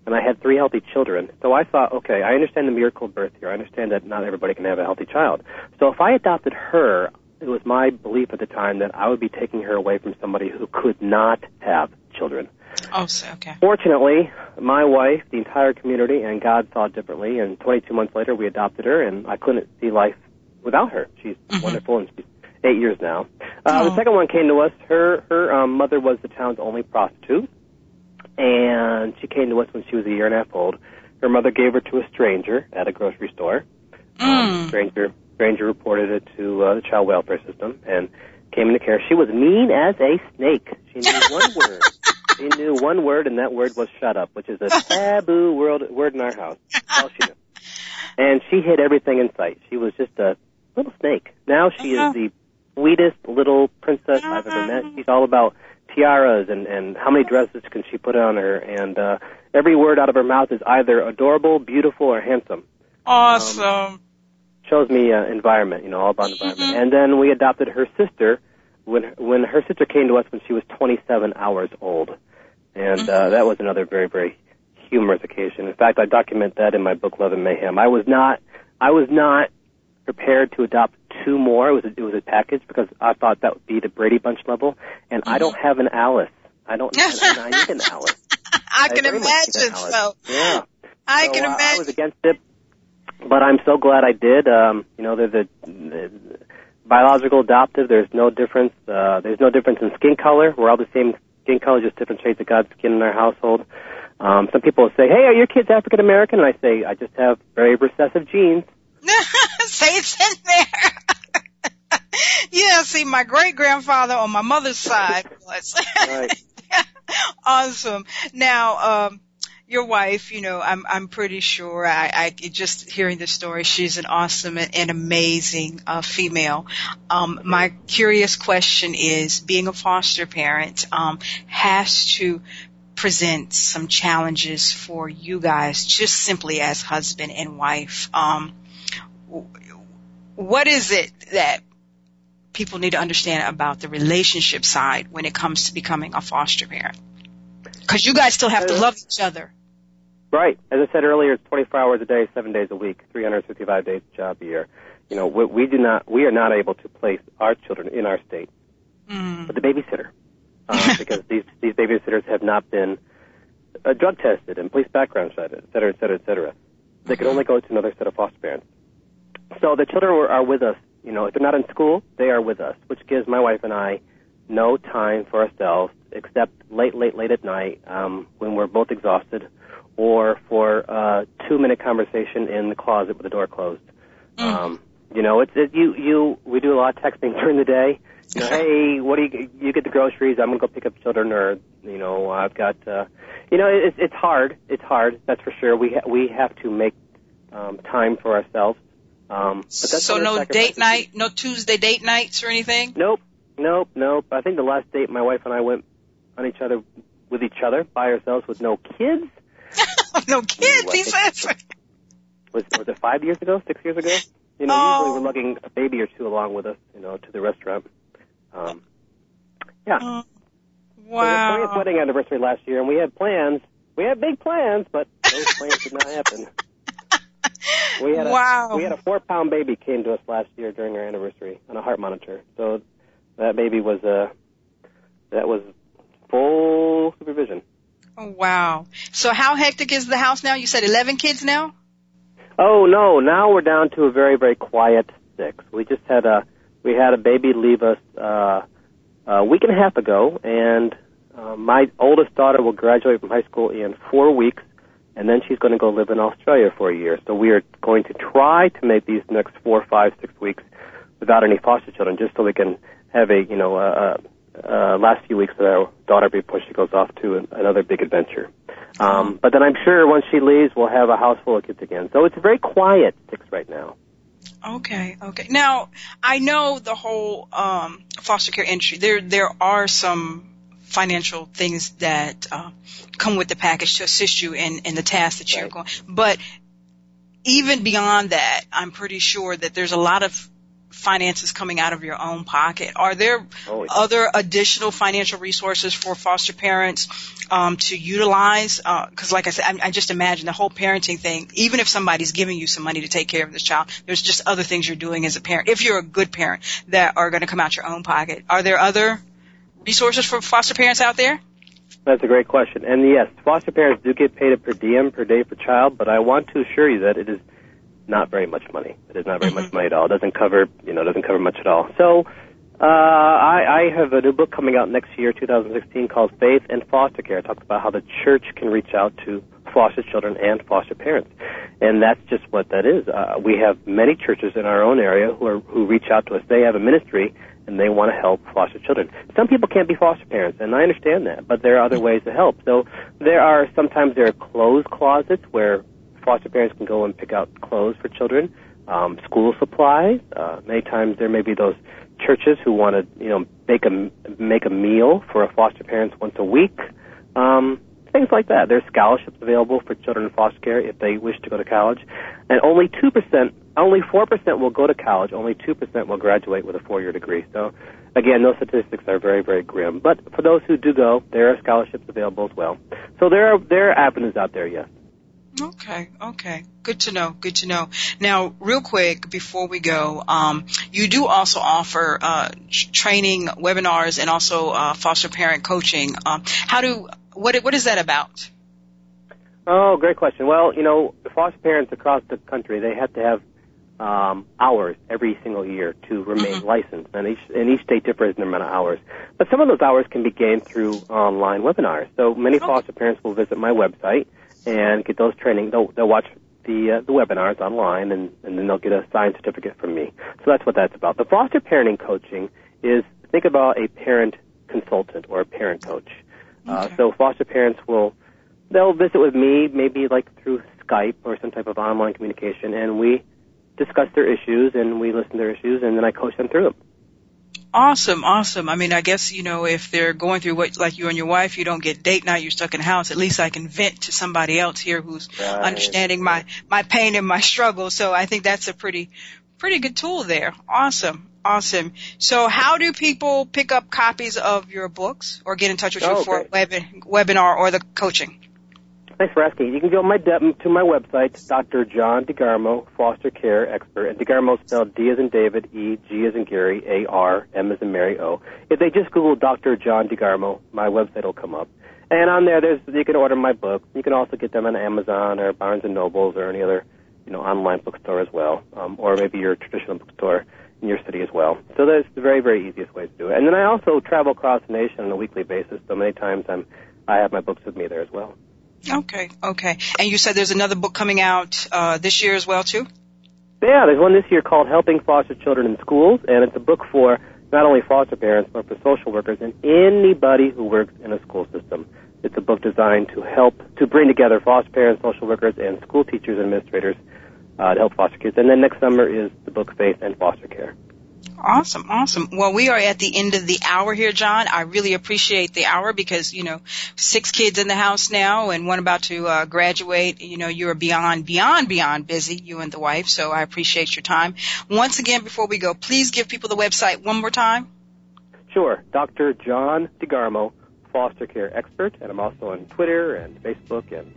and I had three healthy children. So I thought, okay, I understand the miracle of birth here. I understand that not everybody can have a healthy child. So if I adopted her, it was my belief at the time that I would be taking her away from somebody who could not have children. Oh, so, okay. Fortunately, my wife, the entire community, and God saw it differently. And 22 months later, we adopted her, and I couldn't see life without her. She's Mhm. wonderful, and she's eight years now. Uh, Oh. The second one came to us. Her her um, mother was the town's only prostitute, and she came to us when she was a year and a half old. Her mother gave her to a stranger at a grocery store. Um, Mm. stranger stranger reported it to uh, the child welfare system and came into care. She was mean as a snake. She knew one word. She knew one word, and that word was "shut up," which is a taboo word word in our house. All she knew. And she hid everything in sight. She was just a little snake. Now she Uh-huh. is the sweetest little princess I've ever met. She's all about tiaras and and how many dresses can she put on her, and uh, every word out of her mouth is either adorable, beautiful, or handsome Awesome. shows me uh, environment, you know, all about environment. And then we adopted her sister when when her sister came to us when she was 27 hours old, and uh, that was another very very humorous occasion. In fact, I document that in my book Love and Mayhem. I was not I was not prepared to adopt two more. It was a, it was a package because I thought that would be the Brady Bunch level, and I don't have an Alice. I don't. I need an Alice. I can much need imagine. So Yeah. I So, can uh, I imagine. was against it, but I'm so glad I did. Um, you know, the, the, the biological adoptive. There's no difference. Uh, there's no difference in skin color. We're all the same skin color, just different shades of God's skin in our household. Um, some people will say, "Hey, are your kids African American?" And I say, "I just have very recessive genes." Say it's in there. yeah, see, my great grandfather on my mother's side was. Right. awesome. Now, um, your wife, you know, I'm I'm pretty sure. I, I just hearing the story, she's an awesome and, and amazing uh, female. Um, my curious question is, being a foster parent um, has to present some challenges for you guys, just simply as husband and wife. Um, what is it that people need to understand about the relationship side when it comes to becoming a foster parent? Because you guys still have to love each other. Right. As I said earlier, it's 24 hours a day, seven days a week, 355 days a job a year. You know, we, we do not, we are not able to place our children in our state Mm. with the babysitter uh, because these these babysitters have not been uh, drug tested and police background checked, et cetera, et cetera, et cetera. They can only go to another set of foster parents. So the children are, are with us. You know, if they're not in school, they are with us, which gives my wife and I no time for ourselves except late, late, late at night um, when we're both exhausted, or for a two-minute conversation in the closet with the door closed. Um, you know, it's it, you you we do a lot of texting during the day. You know, hey, what do you you get the groceries? I'm gonna go pick up children, or you know, I've got. uh You know, it's it's hard. It's hard. That's for sure. We ha- we have to make um, time for ourselves. Um, but that's so one of the no date night, no Tuesday date nights or anything? Nope, nope, nope. I think the last date my wife and I went on each other with each other by ourselves with no kids no kids, he says. was was it five years ago, six years ago? You know, Oh. usually we're lugging a baby or two along with us, you know, to the restaurant. Um, yeah. Oh, So it was my wedding anniversary last year, and we had plans. We had big plans, but those plans did not happen. We had a Wow. we had a four pound baby came to us last year during our anniversary on a heart monitor. So that baby was uh that was full supervision. Oh, wow. So how hectic is the house now? You said 11 kids now? Oh no! Now we're down to a very very quiet six. We just had a we had a baby leave us uh, a week and a half ago, and uh, my oldest daughter will graduate from high school in four weeks, and then she's going to go live in Australia for a year. So we are going to try to make these next four, five, six weeks without any foster children, just so we can have a you know a, a last few weeks with our daughter before she goes off to an, another big adventure. Um, but then I'm sure once she leaves, we'll have a house full of kids again. So it's very quiet six right now. Okay, okay. Now, I know the whole um, foster care industry. There, there are some financial things that uh, come with the package to assist you in, in the task that you're Right. going. But even beyond that, I'm pretty sure that there's a lot of finances coming out of your own pocket. Are there Oh, yeah. other additional financial resources for foster parents um, to utilize? Because, like I said, I, I just imagine the whole parenting thing. Even if somebody's giving you some money to take care of this child, there's just other things you're doing as a parent. If you're a good parent, that are going to come out your own pocket. Are there other resources for foster parents out there? That's a great question. And yes, foster parents do get paid a per diem per day per child, but I want to assure you that it is not very much money. It is not very much money at all. It doesn't cover, you know, doesn't cover much at all. So, uh, I, I have a new book coming out next year, 2016, called Faith and Foster Care. It talks about how the church can reach out to foster children and foster parents. And that's just what that is. Uh, we have many churches in our own area who are, who reach out to us. They have a ministry and they want to help foster children. Some people can't be foster parents, and I understand that, but there are other ways to help. So there are sometimes there are clothes closets where foster parents can go and pick out clothes for children, um, school supplies. Uh, many times there may be those churches who want to, you know, make a make a meal for a foster parents once a week. Um, things like that. There's scholarships available for children in foster care if they wish to go to college, and only two percent, only four percent will go to college. Only two percent will graduate with a four-year degree. So, again, those statistics are very, very grim. But for those who do go, there are scholarships available as well. So there are there are avenues out there. Yes. Okay, okay. Good to know, good to know. Now, real quick, before we go, um, you do also offer uh, training, webinars, and also uh, foster parent coaching. Um, how do, what, what is that about? Oh, great question. Well, you know, the foster parents across the country they have to have um, hours every single year to remain Mhm. licensed, and each and each state differs in the amount of hours. But some of those hours can be gained through online webinars. So many foster parents will visit my website and get those training. They'll they'll watch the uh, the webinars online, and and then they'll get a signed certificate from me. So that's what that's about. The foster parenting coaching is think about a parent consultant or a parent coach. Uh, so foster parents will they'll visit with me, maybe like through Skype or some type of online communication, and we discuss their issues and we listen to their issues, and then I coach them through them. Awesome, awesome. I mean, I guess, you know, if they're going through what, like you and your wife, you don't get date night, you're stuck in the house, at least I can vent to somebody else here who's Right. understanding my, my pain and my struggle. So I think that's a pretty, pretty good tool there. Awesome, awesome. So how do people pick up copies of your books or get in touch with you Oh, for a okay. web, webinar or the coaching? Thanks for asking. You can go my de- to my website, Dr. John DeGarmo, foster care expert, and DeGarmo spelled D as in David, E, G as in Gary, A, R, M as in Mary, O. If they just Google Dr. John DeGarmo, my website will come up. And on there, there's you can order my book. You can also get them on Amazon or Barnes and Nobles or any other, you know, online bookstore as well, um, or maybe your traditional bookstore in your city as well. So that's the very, very easiest way to do it. And then I also travel across the nation on a weekly basis. So many times I'm, I have my books with me there as well. Okay, okay. And you said there's another book coming out, uh, this year as well too? Yeah, there's one this year called Helping Foster Children in Schools, and it's a book for not only foster parents, but for social workers and anybody who works in a school system. It's a book designed to help, to bring together foster parents, social workers, and school teachers and administrators uh, to help foster kids. And then next summer is the book Faith and Foster Care. Awesome, awesome. Well, we are at the end of the hour here, John. I really appreciate the hour because, you know, six kids in the house now and one about to uh, graduate. You know, you're beyond, beyond, beyond busy, you and the wife. So I appreciate your time. Once again, before we go, please give people the website one more time. Sure, Dr. John DeGarmo, foster care expert, and I'm also on Twitter and Facebook and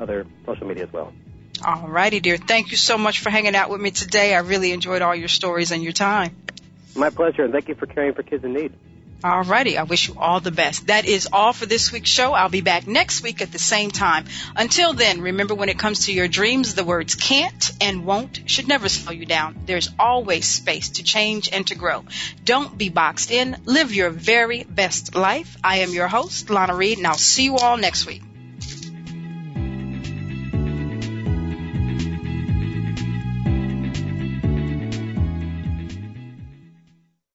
other social media as well. All righty, dear. Thank you so much for hanging out with me today. I really enjoyed all your stories and your time. My pleasure, and thank you for caring for kids in need. All righty. I wish you all the best. That is all for this week's show. I'll be back next week at the same time. Until then, remember when it comes to your dreams, the words can't and won't should never slow you down. There's always space to change and to grow. Don't be boxed in. Live your very best life. I am your host, Lana Reed, and I'll see you all next week.